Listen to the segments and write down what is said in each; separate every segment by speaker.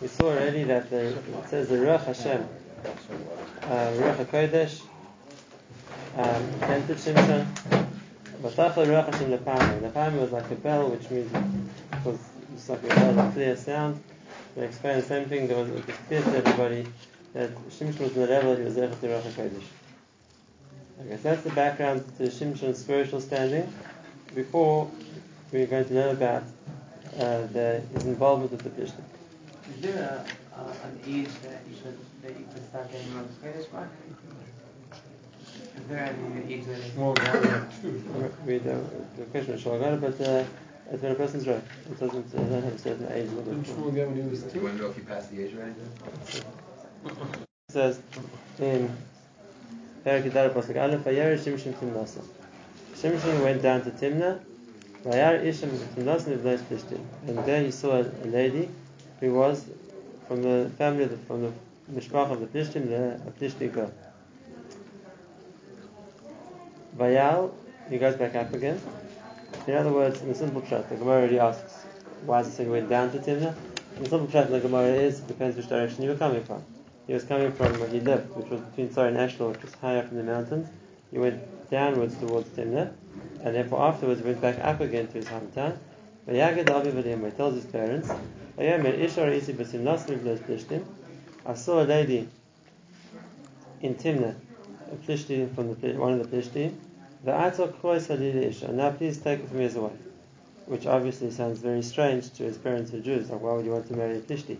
Speaker 1: We saw already that the, it says the Ruach Hashem, uh, Ruach HaKodesh, um, Shimshon. Batachal Ruach Hashem Lepami. Lepami was like a bell, which means it was just like a bell, a clear sound. They explain the same thing. There was, it was clear to everybody that Shimshon was in the level he was there to Ruach HaKodesh. Okay, so that's the background to Shimshon's spiritual standing. Before we're going to learn about uh, the, his involvement with the Plishtim.
Speaker 2: Is there a, uh, an age that you should that you could start getting around the Kurdish by? Is there any age that is
Speaker 3: Small
Speaker 1: We don't, the question is Shulgan, but uh, it's when a person's right. It doesn't, it doesn't have a certain age limit.
Speaker 3: Didn't Shmuel get when he was
Speaker 4: Do you
Speaker 3: two?
Speaker 4: want to know if you passed the age already? Then?
Speaker 1: It says in Perak Yadar Pasuk Aleph, Vayar Shimshon Timnasa. Shimshon went down to Timnah, And there he saw a lady who was from the family the, from the Mishpach of the Plishtim, the Plishti girl. Vayal, he goes back up again. In other words, in the simple chat, the Gemara already asks, why is it he went down to Timnah? In the simple chat, the Gemara is, it depends which direction you were coming from. He was coming from where he lived, which was between Sar and Ashla, which was high up in the mountains. He went downwards towards Timnah, and therefore afterwards went back up again to his hometown. Vayagad Avi tells his parents, Vayomer Ishar Isi B'Simnas Mivlos Plishtim. I saw a lady in Timnah, a Plishtim from the one of the Plishtim. V'atok Krois Halili Isha. Now please take her from me as a wife. Which obviously sounds very strange to his parents who are Jews. Like, why would you want to marry a Plishti?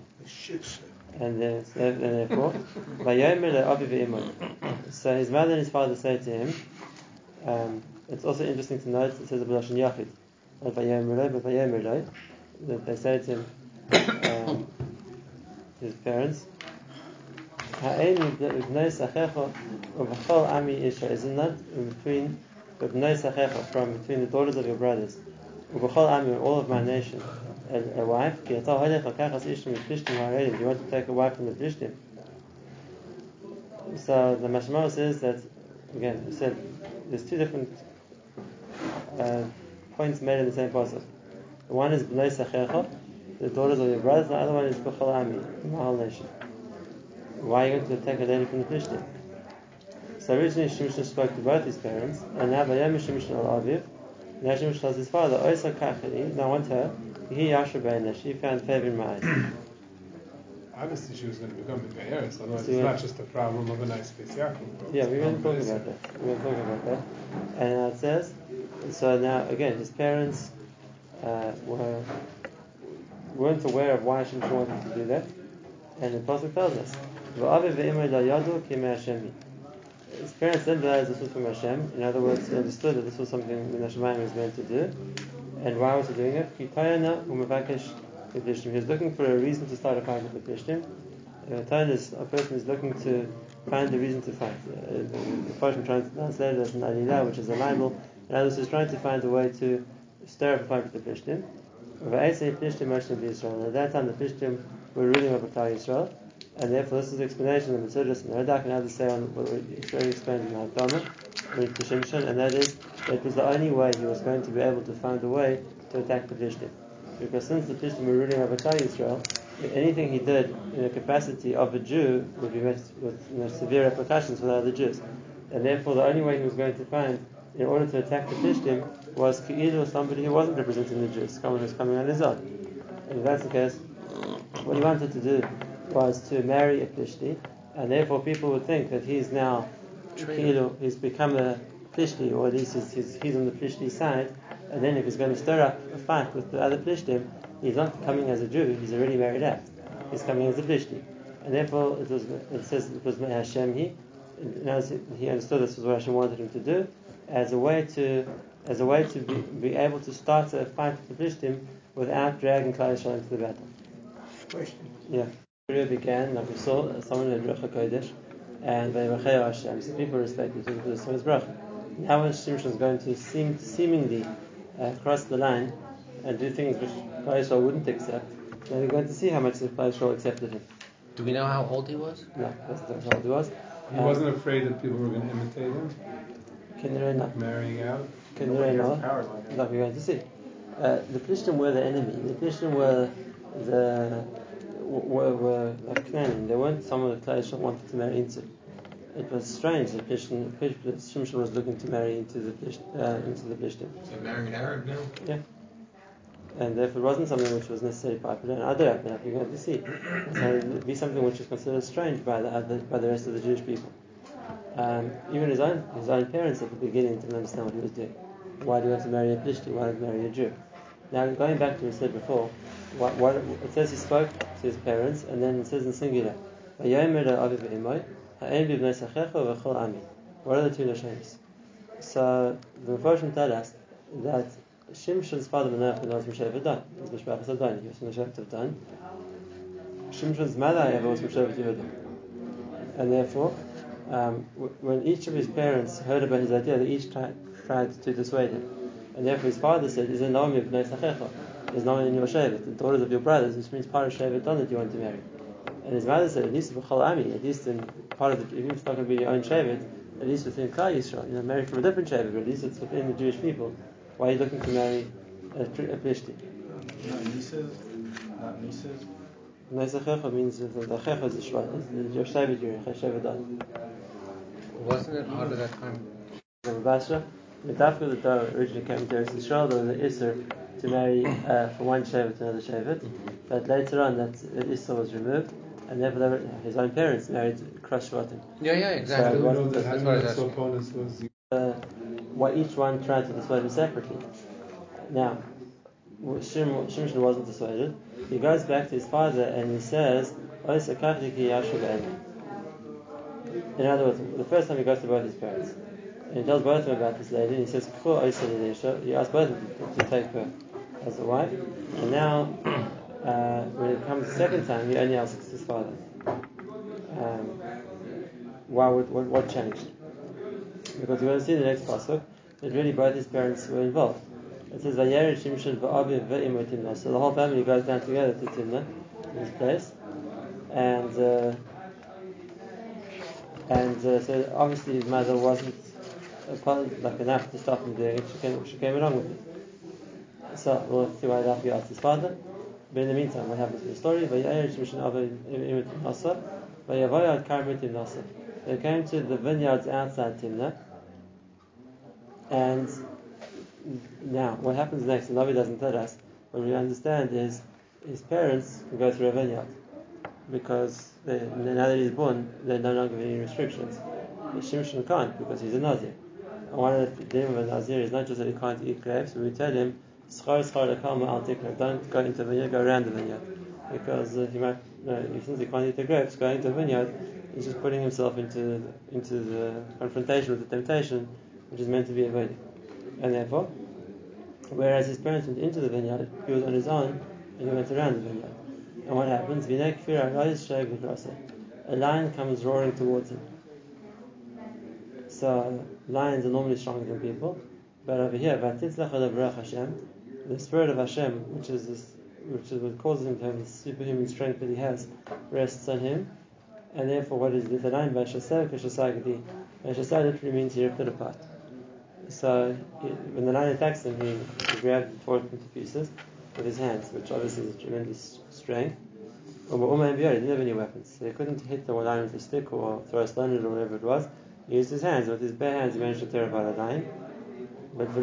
Speaker 1: And and therefore, Vayomer le'avi ve'imoi. So his mother and his father say to him, um, it's also interesting to note, it says a B'lashon Yachid, that they say to him, um, his parents, Ha'en ibnei sachecha ami isha, isn't between sachecha, from between the daughters of your brothers, u'v'chol ami, all of my nation, a, a wife, ki you want to take a wife from the Plishtim. So the Mashmal says that, again, we said there's two different uh, points made in the same pasuk. The one is b'nei sachecha, the daughters of your brothers, the other one is b'chol ami, my whole nation. Why are you going to attack a lady from the Plishtim? So originally Shimshon spoke to both his parents, and now Vayam Shimshon al Aviv. Now Shimshon tells his father, Oisa kacheli, now I want her, he Beina, she found favor in my eyes.
Speaker 3: Obviously, she was going to become a Be'eris, otherwise
Speaker 1: So
Speaker 3: it's not just a problem of a nice space Yaakov.
Speaker 1: Yeah, we're going to talk
Speaker 3: It's
Speaker 1: about that. We're going to talk about that. And it says, so now again, his parents uh, were weren't aware of why Shimshon wanted to do that, and the pasuk tells us, "Va'avi ve'imay la yadu ki me'Hashem hi." His parents didn't realize this was from Hashem. In other words, they understood that this was something that Hashemayim was meant to do. And why was he doing it? U'mevakesh Plishtim. He looking for a reason to start a fight with the Plishtim. Uh, is a person is looking to find a reason to fight. Uh, the Farshim trying to translate it as an alila, which is a libel. And others is trying to find a way to stir up a fight with the Plishtim. At that time, the Plishtim were ruling over Klal Yisrael, and therefore this is the explanation of the Mitzvahs and Radak and others say on what we explained in the Hakdama, with the Shimshon, and that is it was the only way he was going to be able to find a way to attack the Plishtim. Because since the Plishtim were ruling over Klal Yisrael, anything he did in the capacity of a Jew would be met with you know, severe repercussions for the other Jews. And therefore, the only way he was going to find in order to attack the Plishtim was Ki'ilu, somebody who wasn't representing the Jews, someone who was coming on his own. And if that's the case, what he wanted to do was to marry a Plishti, and therefore people would think that he's now Ki'ilu, he's become a Plishti, or at least he's, he's, he's on the Plishti side, and then if he's going to stir up a fight with the other Plishtim, he's not coming as a Jew, he's already married out. He's coming as a Plishti. And therefore, it was it says it was Hashem he. In he understood this was what Hashem wanted him to do, as a way to as a way to be, be able to start a fight with the Plishtim without dragging Klal Yisrael into the battle.
Speaker 2: question?
Speaker 1: Yeah. It began, like we saw, someone had Ruach HaKodesh, and they Hashem, so people respected him for the his bracha. Now when Shimshon is going to seem, seemingly uh, cross the line and do things which Klal Yisrael wouldn't accept, then we're going to see how much the Klal Yisrael accepted him.
Speaker 5: Do we know how old he was?
Speaker 1: No, that's not how it was.
Speaker 3: He wasn't afraid that people were going to imitate him,
Speaker 1: Kinderei no.
Speaker 3: marrying out.
Speaker 1: Kinderei no. Like we're going to see. Uh, the Plishtim were the enemy. The Plishtim were the were, were like Canaan. They weren't someone that Klai wanted to marry into. It was strange that that Shimshon was looking to marry into the uh, into the Plishtim.
Speaker 4: So marrying an Arab now?
Speaker 1: Yeah. And therefore, it wasn't something which was necessarily popular. And other like you're going to see, so it would be something which was considered strange by the other, by the rest of the Jewish people. Um, even his own his own parents at the beginning didn't understand what he was doing. Why do you want to marry a Plishti? Why not marry a Jew? Now, going back to what we said before, what, what, it says he spoke to his parents, and then it says in singular, What are the two lashonis? So the Mephoshim tell us that Shimshon's father Manoach was from Shevet Dan. He was Mishpachas Adon. He was from the Shevet of. Shimshon's mother, however, was from Shevet Yehuda. And therefore, um, when each of his parents heard about his idea, they each tried, tried to dissuade him. And therefore his father said, Is it Naomi of Bnei Sachecha? Is Naomi in your Shevet, the daughters of your brothers, which means part of Shevet Dan that you want to marry. And his mother said, At least B'chol Ami, at least in part of the, even if it's not going to be your own Shevet, at least within Klal Yisrael, you know, marry from a different Shevet, but at least it's within the Jewish people. Why are you looking to marry a, Pri- a Plishti?
Speaker 6: Not nieces, not nieces.
Speaker 1: Bnei Sachecha means that the Checha is the Shvat, your Shevet, your Shevet Dan.
Speaker 5: Wasn't it hard at that time?
Speaker 1: The Basra, the Dafka that Torah originally came to Eretz Yisrael, there was an Isser to marry uh, from one Shevet to another Shevet, but later on that uh, Isser was removed, and therefore they were, his own parents married across Shvatim.
Speaker 5: Yeah, yeah, exactly.
Speaker 1: So
Speaker 3: I know that
Speaker 5: That's what I was
Speaker 3: Hananiah
Speaker 5: asking.
Speaker 3: Soponis was
Speaker 1: Uh, what each one tried to dissuade him separately. Now, Shim, Shimshon wasn't dissuaded. He goes back to his father and he says, "Oy sakachti ki yashu be'eni." In other words, the first time he goes to both his parents, and he tells both of them about this lady, and he says, "K'chu oisa l'leisha." He asks both of them to take her as a wife, and now, uh, when it comes the second time, he only asks his father. Um, why would, what, what changed? Because we're going to see in the next pasuk that really both his parents were involved. It says, "Vayered Shimshon va'aviv ve'imo Timnah." So the whole family goes down together to Timnah, this place, and uh, and uh, so obviously his mother wasn't like enough to stop him doing it. She came, she came along with it. So we'll see why Rafi asked his father. But in the meantime, what happens in the story? They came to the vineyards outside Timnah. And now, what happens next, the Navi doesn't tell us, what we understand is his parents go through a vineyard because they, now that he's born, they no longer have any restrictions. Shimshon can't because he's a Nazir. And one of the dilemma of a Nazir is not just that he can't eat grapes, but we tell him, Don't go into the vineyard, go around the vineyard. Because uh, he might, no, since he can't eat the grapes, going into the vineyard, he's just putting himself into into the confrontation with the temptation, which is meant to be avoided. And therefore, whereas his parents went into the vineyard, he was on his own, and he went around the vineyard. And what happens? A lion comes roaring towards him. So lions are normally stronger than people, but over here, Hashem, the spirit of Hashem, which is this, which is what causes him to have the superhuman strength that he has, rests on him, and therefore, what is the lion? V'shasar k'shasagadi. V'shasar literally means he ripped it apart. So he, when the lion attacks him, he, he grabbed tore it into pieces with his hands, which obviously is tremendous strength. Uma Uma and Biyari didn't have any weapons, so he couldn't hit the lion with a stick or throw a stone or whatever it was. He used his hands. With his bare hands, he managed to tear apart the lion. But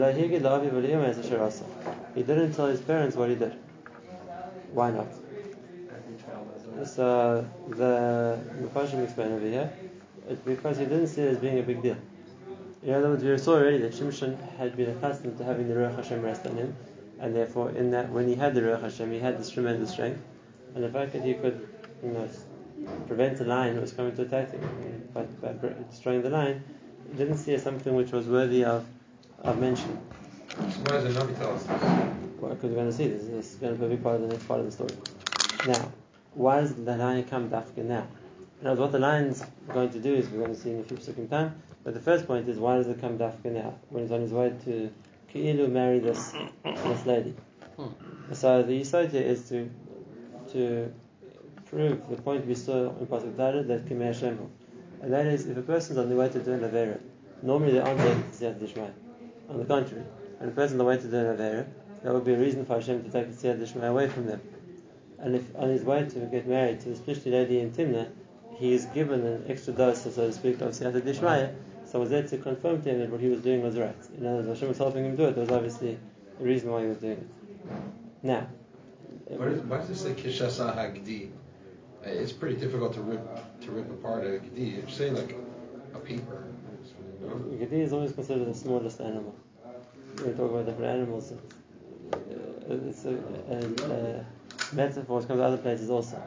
Speaker 1: He didn't tell his parents what he did. Why not? So the Mephoshim explain over here, it's because he didn't see it as being a big deal. In other words, we saw already that Shimshon had been accustomed to having the Ruach Hashem rest on him, and therefore, in that when he had the Ruach Hashem, he had this tremendous strength, and the fact that he could, you know, prevent a lion who was coming to attack him by, destroying the lion, he didn't see as something which was worthy of, of mention.
Speaker 4: So why does the Navi tell us this?
Speaker 1: Well, because we're going to see this. This is going to be part of the next part of the story. Now, why does the lion come dafka now? Now, what the lion's going to do is we're going to see in a few seconds time. But the first point is why does it come dafka now when he's on his way to Ki'ilu marry this this lady? Hmm. So the yisod is to to prove the point we saw in Pasuk Dalet that Kimei Hashem, and that is if a person's on the way to do an avera, normally they aren't taking Siyata Dishmaya. On the contrary, when a person's on the way to do an avera, that would be a reason for Hashem to take the Siyata Dishmaya away from them. and if on his way to get married to this Plishti lady in Timna, he is given an extra dose, so to speak, of Siyata Dishmaya, so was there to confirm to him that what he was doing was right. In other words, Hashem was helping him do it. There was obviously a reason why he was doing it. Now,
Speaker 4: Why does, it say Kishasa Hagdi? Uh, It's pretty difficult to rip to rip apart a Gdi. You're saying like a paper. you know?
Speaker 1: Gedi is always considered the smallest animal. When we talk about different animals, it's, uh, it's a, a, a metaphor which comes out other places also.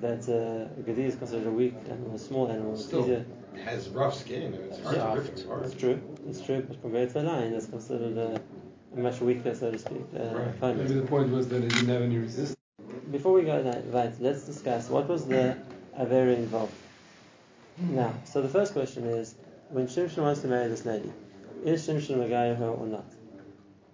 Speaker 1: That uh, Gedi is considered a weak animal, a small animal. It's
Speaker 4: Still,
Speaker 1: easier.
Speaker 4: it has rough skin. and It's hard
Speaker 1: Yeah,
Speaker 4: to rip it apart.
Speaker 1: It's true, it's true, but compared to a lion, it's considered a, a much weaker, so to speak, uh,
Speaker 4: Right.
Speaker 1: opponent.
Speaker 3: Maybe the point was that it didn't have any resistance.
Speaker 1: Before we go that right, let's discuss what was the Avera involved. Now, so the first question is, when Shimshon wants to marry this lady, is Shimshon Magaya her or not?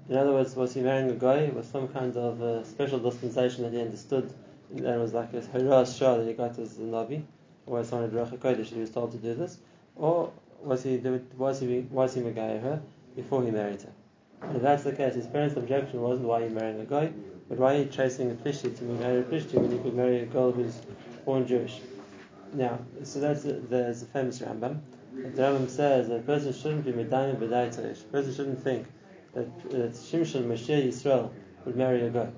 Speaker 1: In other words, was he marrying a guy with some kind of uh, special dispensation that he understood it was like a Haras Shah that he got as a Nabi, or someone at Ruach HaKodesh that he was told to do this, or was he was he was he Magaya her before he married her? And if that's the case, his parents' objection wasn't why are you marrying a guy, but why are you chasing a Plishti to marry a Plishti when you could marry a girl who's born Jewish? Now, so that's a, there's a famous Rambam. The Rambam says that a person shouldn't be medayim b'day. A person shouldn't think that, that Shimshon Mashiach Yisrael would marry a guy.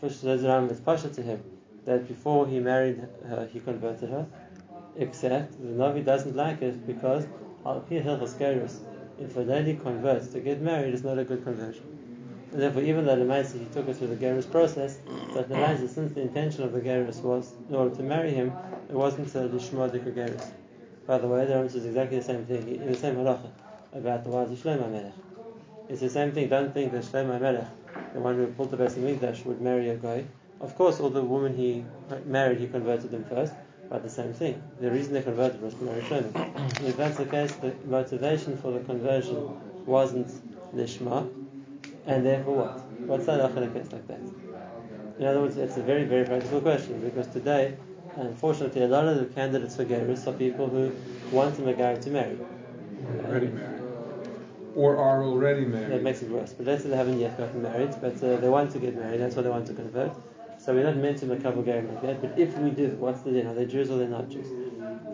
Speaker 1: First, says the Rambam, it's pasha to him that before he married her, he converted her. Except the Navi doesn't like it because al pi hilchos gerus, if a lady converts to get married, it's not a good conversion. And therefore, even though the Maisa he took her through the Gerus process, but the Maisa, since the intention of the Gerus was in order to marry him, it wasn't a Lishma Dika Gerus. By the way, the Rambam says exactly the same thing in the same halacha about the wives of Shlomo Melech. It's the same thing. Don't think that Shlomo Melech, the one who built the Beis Hamikdash, would marry a guy. Of course, all the women he married, he converted them first. But the same thing. The reason they converted was to marry Shlomo. If that's the case, the motivation for the conversion wasn't Lishma, and therefore what? What's halacha in a case like that? In other words, it's a very, very practical question because today, unfortunately, a lot of the candidates for Gerus are people who want a guy to marry.
Speaker 3: Already married. Or are already married.
Speaker 1: That makes it worse. But let's say they haven't yet gotten married, but uh, they want to get married, that's why they want to convert. So we're not meant to make couple Gerim like that, but if we do, what's the din? Are they Jews or they're not Jews?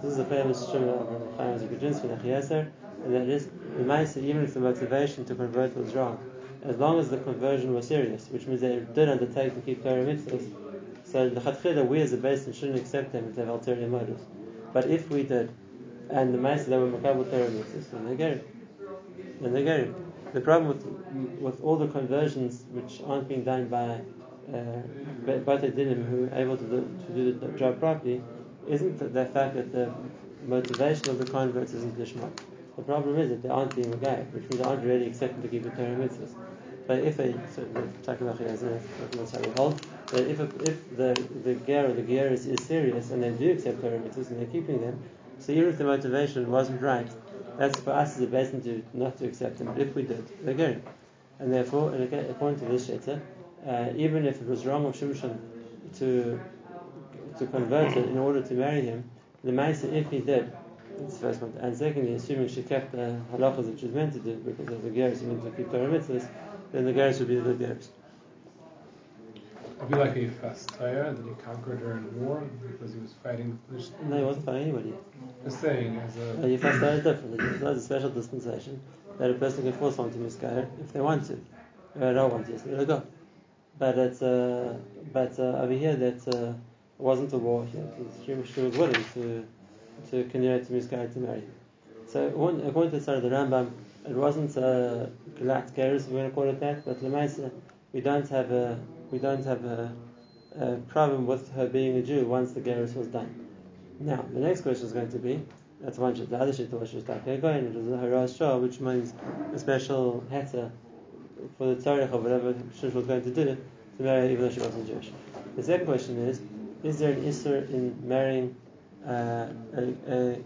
Speaker 1: This is a famous Shema of Chaim Zikudjins from Achiezer, and that is, the Maisa, even if the motivation to convert was wrong, as long as the conversion was serious, which means they did undertake to keep Torah mitzvahs, so the Chatchila, we as a beis din shouldn't accept them if they have ulterior motives. But if we did, and the Maisa, they were Makabal Torah mitzvahs, then they're Gerim. Then they're Gerim. The problem with, with all the conversions which aren't being done by uh, Bate Dinim who are able to do, to do the job properly isn't the, fact that the motivation of the converts isn't Lishma. The problem is that they aren't being Magayah, which means they aren't really accepting to keep the Torah mitzvahs. But if a, so how we hold, that if, a, if the, the ger or the ger is, is serious and they do accept Torah mitzvahs and they're keeping them, so even if the motivation wasn't right, that's for us as a beis din to not to accept them. But if we did, they're going. And therefore, and again, according to this Sheta, uh, even if it was wrong of Shimshon to to convert her in order to marry him, the Maisa, if he did, that's the first one. And secondly, assuming she kept the halachas that she was meant to do, because of the Geras meant to keep Torah mitzvahs, then the Geras would be the good Geras.
Speaker 3: It'd be like a Fastaya that he conquered her in war because he was fighting the Philistines.
Speaker 1: No, he wasn't fighting anybody.
Speaker 3: Just saying, as a
Speaker 1: you first started differently. There's a special dispensation that a person can force someone to misguide if they want to. If they don't want to, so let it go. But it's uh, but uh, over here that uh, wasn't a war. She, she was willing to to continue to misguide to marry. So according according to the side of the Rambam, it wasn't a geras, if we're going to call it that. But Lemaisa, we don't have a we don't have a, a problem with her being a Jew once the geras was done. Now, the next question is going to be that's one shit. The other shit was just and it was a Haraz Shah, which means a special heta for the Tzarech of whatever Shush was going to do to marry even though she wasn't Jewish. The second question is is there an Isser in marrying uh, a, a,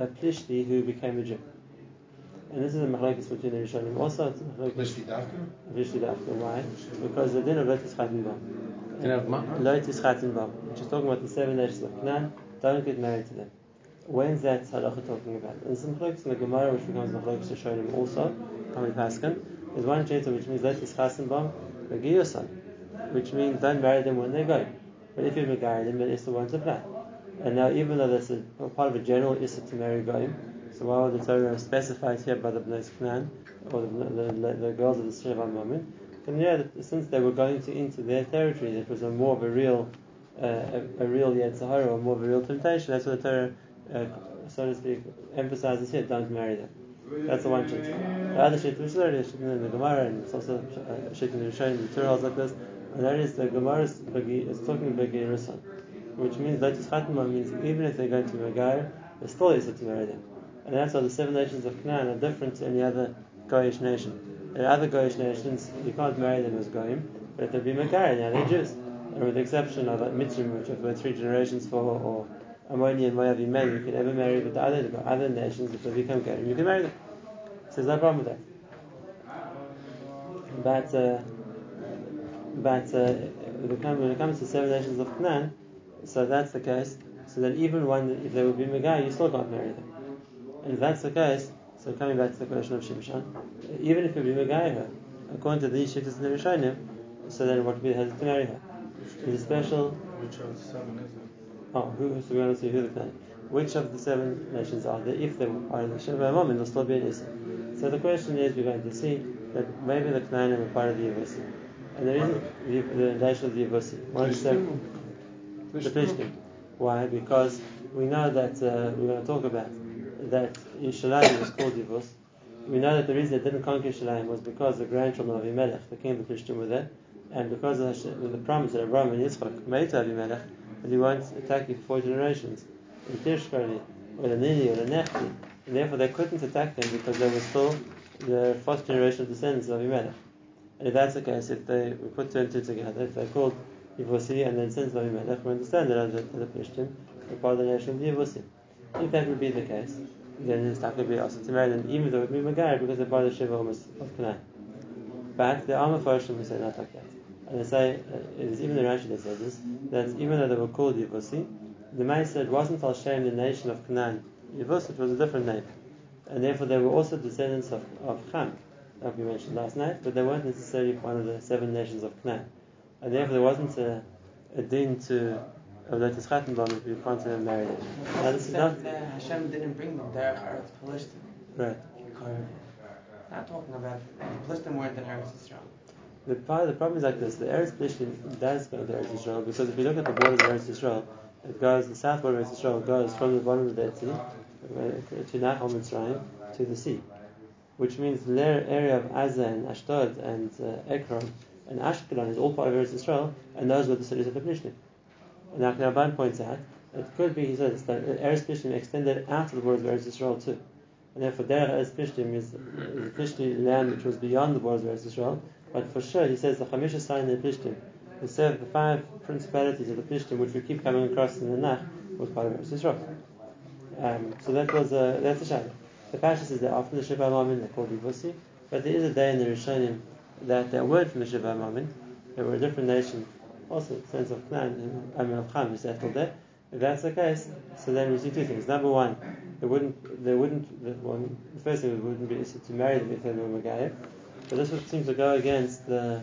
Speaker 1: a Plishti who became a Jew? And this is a machlokes between the Rishonim. Also, it's machlokes
Speaker 4: Plishti Dafka?
Speaker 1: Why? Because the din of Lotus Chatin Bam.
Speaker 5: Din of
Speaker 1: Lotus Chatin is talking about the seven nations of Canaan, don't get married to them. When's that halacha talking about? And some machlokes in the Gemara, which becomes machlokes to show also, Hamid Paskin, is one cheta which means Lotus Chatin Bam, Regiyusan. which means don't marry them when they're going. But if you marry them, then Issa won't apply. And now, even though that's a, a part of a general Issa to marry Goyim, so why the Torah specify here by the Bnei Knan, or the, the, the, the girls of the Sheva Moment? And yeah, that since they were going to into their territory, it was a more of a real, uh, a, a real Yetzirah, or more of a real temptation. That's what the Torah, uh, so to speak, emphasizes here. Don't marry them. That's the one shit. The other shit, which is already a shit in the Gemara, and it's also a shit in the Rishon, the Torah like this, and that is the Gemara is, is talking about Gerusan, which means Lotus Chatma means even if they're going to Megair, they're still easy to marry them. And that's why the seven nations of Canaan are different to any other Goyish nation. In other Goyish nations, you can't marry them as Goyim, but if they be Megair, now they're Jews. And with the exception of like Mitzrim, which have three generations for, or Ammoni and Moav men, you can never marry, but the other, the other nations, if they become Goyim, you can marry them. So there's no problem with that. But, uh, but uh, when it comes to seven nations of Canaan, so that's the case. So then even one, if they would be Megai, you still can't marry them. And if that's the case, so coming back to the question of Shimshon, even if you be Megai her, according to these shittas in the Rishonim, so then what would be has to marry her? Is a special.
Speaker 6: Which of the seven is it?
Speaker 1: Oh, who, so we're going to see who the Canaan. Which of the seven nations are there? If they are in the Sheva moment, they'll still be in Issa. So the question is, we're going to see that maybe the Canaanim are part of the Yevusi. And there isn't the, the nation of the Yevusi. One step, the Plishtim. Why? Because we know that uh, we're going to talk about that in Yerushalayim was called Yevus. We know that the reason they didn't conquer Yerushalayim was because the grandchildren of Abimelech, the king of the Plishtim, were there, and because of the promise that Abraham and Yitzchak made to Abimelech that he won't attack you for four generations in Tishkari, or the Nini, or the Nechti, and therefore they couldn't attack them because they were still the first generation of descendants of Abimelech. And if that's the case, if they we put two and two together, if they're called Yevusi and then descendants of Abimelech, we understand that the, the Plishtim were part of the nation of the Yevusi. If that would be the case, then it's not going to be also to marry them, even though it would be Megair, because they're part of the Shiva of Canaan. But there are Mephoshim who say not like that. And they say, uh, it is even the Rashi that says this, that even though they were called Yevusi, the man said it wasn't Al Shem, the nation of Canaan. Yevus, it was a different name. And therefore they were also descendants of, of Ham, like we mentioned last night, but they weren't necessarily one of the seven nations of Canaan. And therefore there wasn't a, a din to of Lotus Chattenbaum if you can't have married. Now this is not
Speaker 2: that Hashem didn't bring them there, Eretz Palestine.
Speaker 1: right.
Speaker 2: Not talking about Palestine weren't in Eretz Israel.
Speaker 1: The part the problem is like this: the Eretz Plishtim does go to Eretz Israel because if you look at the borders of Eretz Israel, it goes the south border of Eretz Israel goes from the bottom of the Dead Sea uh, to Nahal Mitzrayim to the sea, which means the area of Azza and Ashdod and uh, Ekron and Ashkelon is all part of Eretz Israel, and those were the cities of the Plishtim. And now Rabban points out it could be he says that Eretz Plishtim extended out to the borders of Eretz Israel too. And therefore, Derech Eretz Plishtim is, the Plishtim land which was beyond the borders of Eretz Israel. But for sure, he says the Chamisha sign the Plishtim, the seven, the five principalities of the Plishtim, which we keep coming across in the Nach, was part of Eretz Israel. Um, so that was a, that's a shayla. The Pasha says that after the Shiva Mamin they're called Yivusi, but there is a day in the Rishonim that they weren't from the Shiva Mamin, they were a different nation, also the sense of I mean of Ham, who settled there. If that's the case, so then we see two things. Number one, they wouldn't, they wouldn't, the, well, the first thing it wouldn't be easy to marry them if they were Magayev, but this would seem to go against the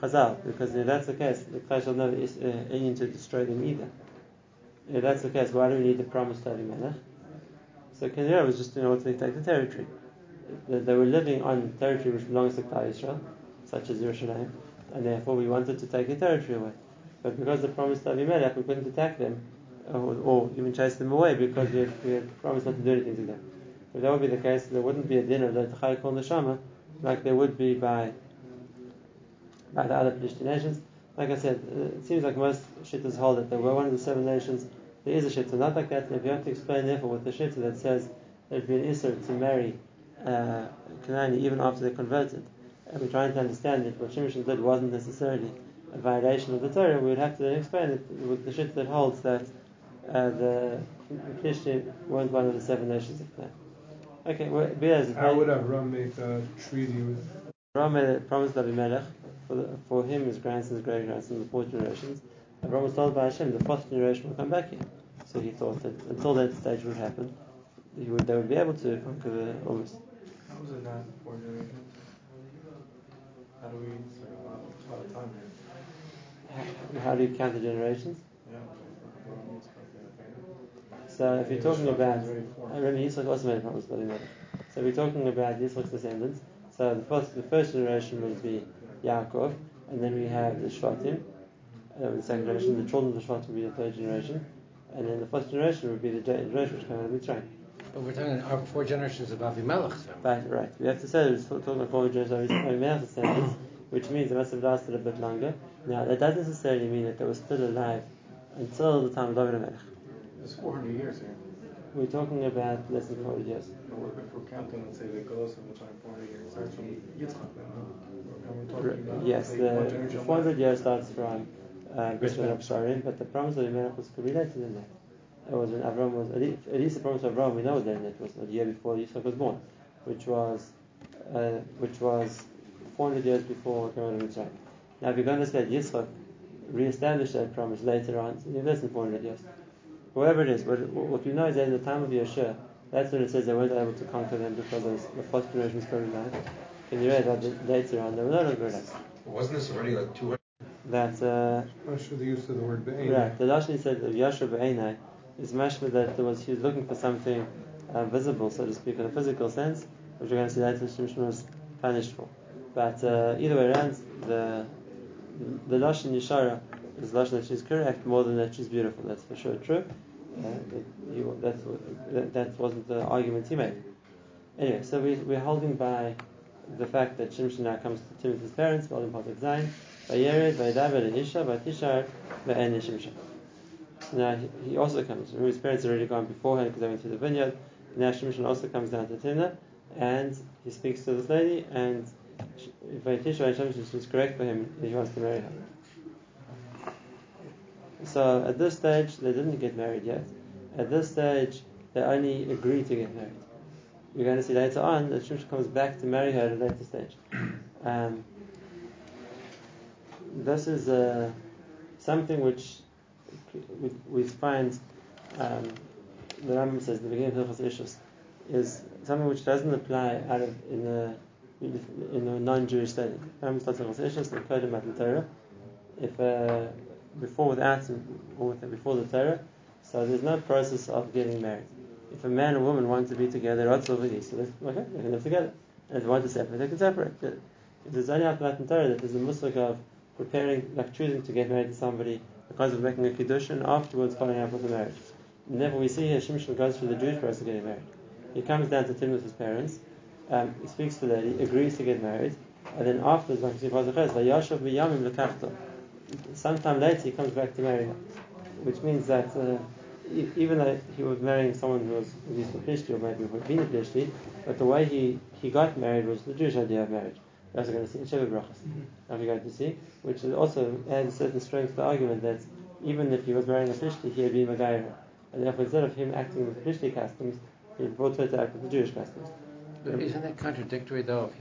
Speaker 1: Chazal, because if that's the case, the Klai never is uh, to destroy them either. If that's the case, why do we need the promise to Abimelech? So Kenira was just in order to take the territory. They, were living on territory which belongs to Klal Israel, such as Yerushalayim, and therefore we wanted to take the territory away. But because the promise to Abimelech, we couldn't attack them, or, or even chase them away because we had, we had promised not to do anything to them. If that would be the case, there wouldn't be a din of the Tchai Kol Neshama like there would be by by the other Plishti nations. Like I said, uh, it seems like most shittas hold that they were one of the seven nations. There is a shitta not like that. And if you have to explain therefore with the shitta that says that it'd be an to marry uh, Kanani even after they're converted, and we're trying to understand that what Shimshon did wasn't necessarily a violation of the Torah, we would have to then explain it with the shit that holds that uh, the Plishti weren't one of the seven nations of Canaan. Okay, well, be as it
Speaker 3: How
Speaker 1: may.
Speaker 3: would Avram make a treaty with?
Speaker 1: Abraham made a promise to Abimelech for, the, for him, his grandsons, great grandsons, the four generations. Abraham was told by Hashem the fourth generation will come back here. So he thought that until that stage would happen, he would, they would be able to conquer the Omus.
Speaker 6: How was it not four generations? How do we, it's like a lot, it's a lot of time here.
Speaker 1: how, do you count the generations?
Speaker 6: Yeah.
Speaker 1: So if you're talking about, I remember Yitzchak also made a promise to Melech. So we're talking about Yitzchak's descendants. So the first, the first generation would be Yaakov, and then we have the Shvatim. Uh, the second generation, the children of the Shvatim would be the third generation, and then the first generation would be the generation which came out of Mitzrayim.
Speaker 5: But we're talking our four generations of Avimelech. So.
Speaker 1: Right, right. We have to say we're talking about four generations of Melech's descendants, which means it must have lasted a bit longer. Now that doesn't necessarily mean that they were still alive until the time of David Melech.
Speaker 6: It's 400 years here.
Speaker 1: We're talking about less than 400 years.
Speaker 6: If we're, if we're counting, let's say, the Golos of the time 400 years, starts from Yitzchak then, we're talking about,
Speaker 1: Yes,
Speaker 6: say,
Speaker 1: the,
Speaker 6: one
Speaker 1: the 400 years starts from uh, Bishop of Sarim, but the promise of Melech was could be later that. It was when Avram was, at least, at least the promise of Avram we know then it was a year before Yitzchak was born, which was, uh, which was 400 years before the of Mitzrayim. Now if you're going to say that Yitzchak re-established that promise later on, it's less than 400 years. Whatever it is, what, what we know is that in the time of Yeshua, that's when it says they weren't able to conquer them because of the first generation was still alive. And you read that later on, they were no longer alive.
Speaker 4: Wasn't this already like 200?
Speaker 1: That, uh,
Speaker 3: Not sure the use of the word be'ein.
Speaker 1: right, the Lashon said that Yashua B'Einai is mashma that there was, he was looking for something uh, visible, so to speak, in a physical sense, which we're going to see later Shimshon was punished for. But uh, either way around, the the Lashon Yeshara is Lashon that she's correct more than that she's beautiful. That's for sure true. Uh, that, that's, that, that wasn't the argument he made. Anyway, so we, we're holding by the fact that Shimshon now comes to Timothy's parents, Valim Pasuk Zayin, Vayered, Vayedaber, Isha, Vatishar, Va'en Shimshon. Now he, also comes. Remember his parents had already gone beforehand because they went to the vineyard. Now Shimshon also comes down to Timnah, and he speaks to this lady, and Vayetisha Shimshon is correct for him. He wants to marry her. So at this stage, they didn't get married yet. At this stage, they only agreed to get married. We're going to see later on that Shimshon comes back to marry her at a later stage. Um, this is uh, something which we, we find um, the Rambam says the beginning of Hilchos Ishus is something which doesn't apply out of in a in a non-Jewish setting. Rambam starts Hilchos Ishus and Kodem Matan Torah. If uh, before without or with, before the Torah, so there's no process of getting married. If a man and woman want to be together, so they okay, they can live together. And if they want to separate, they can separate. If there's only after Matan Torah that there's a muslik of preparing, like choosing to get married to somebody because of making a kiddush and afterwards following up with the marriage. Never we see here Shimshon goes for the Jewish person getting married. He comes down to Tim with his parents, um, he speaks to the lady, agrees to get married, and then afterwards, like you see, sometime later he comes back to marry her, which means that uh, even though he was marrying someone who was at least a Plishti or maybe who had been a but the way he, he got married was the Jewish idea of marriage. We're also going to see in Sheva Brachas. Now we're going to see, which also adds certain strength to the argument that even if he was marrying a Plishti, he had been Magaira. And therefore, instead of him acting with the Plishti customs, he brought her to act with the Jewish customs.
Speaker 5: But isn't that contradictory though? If he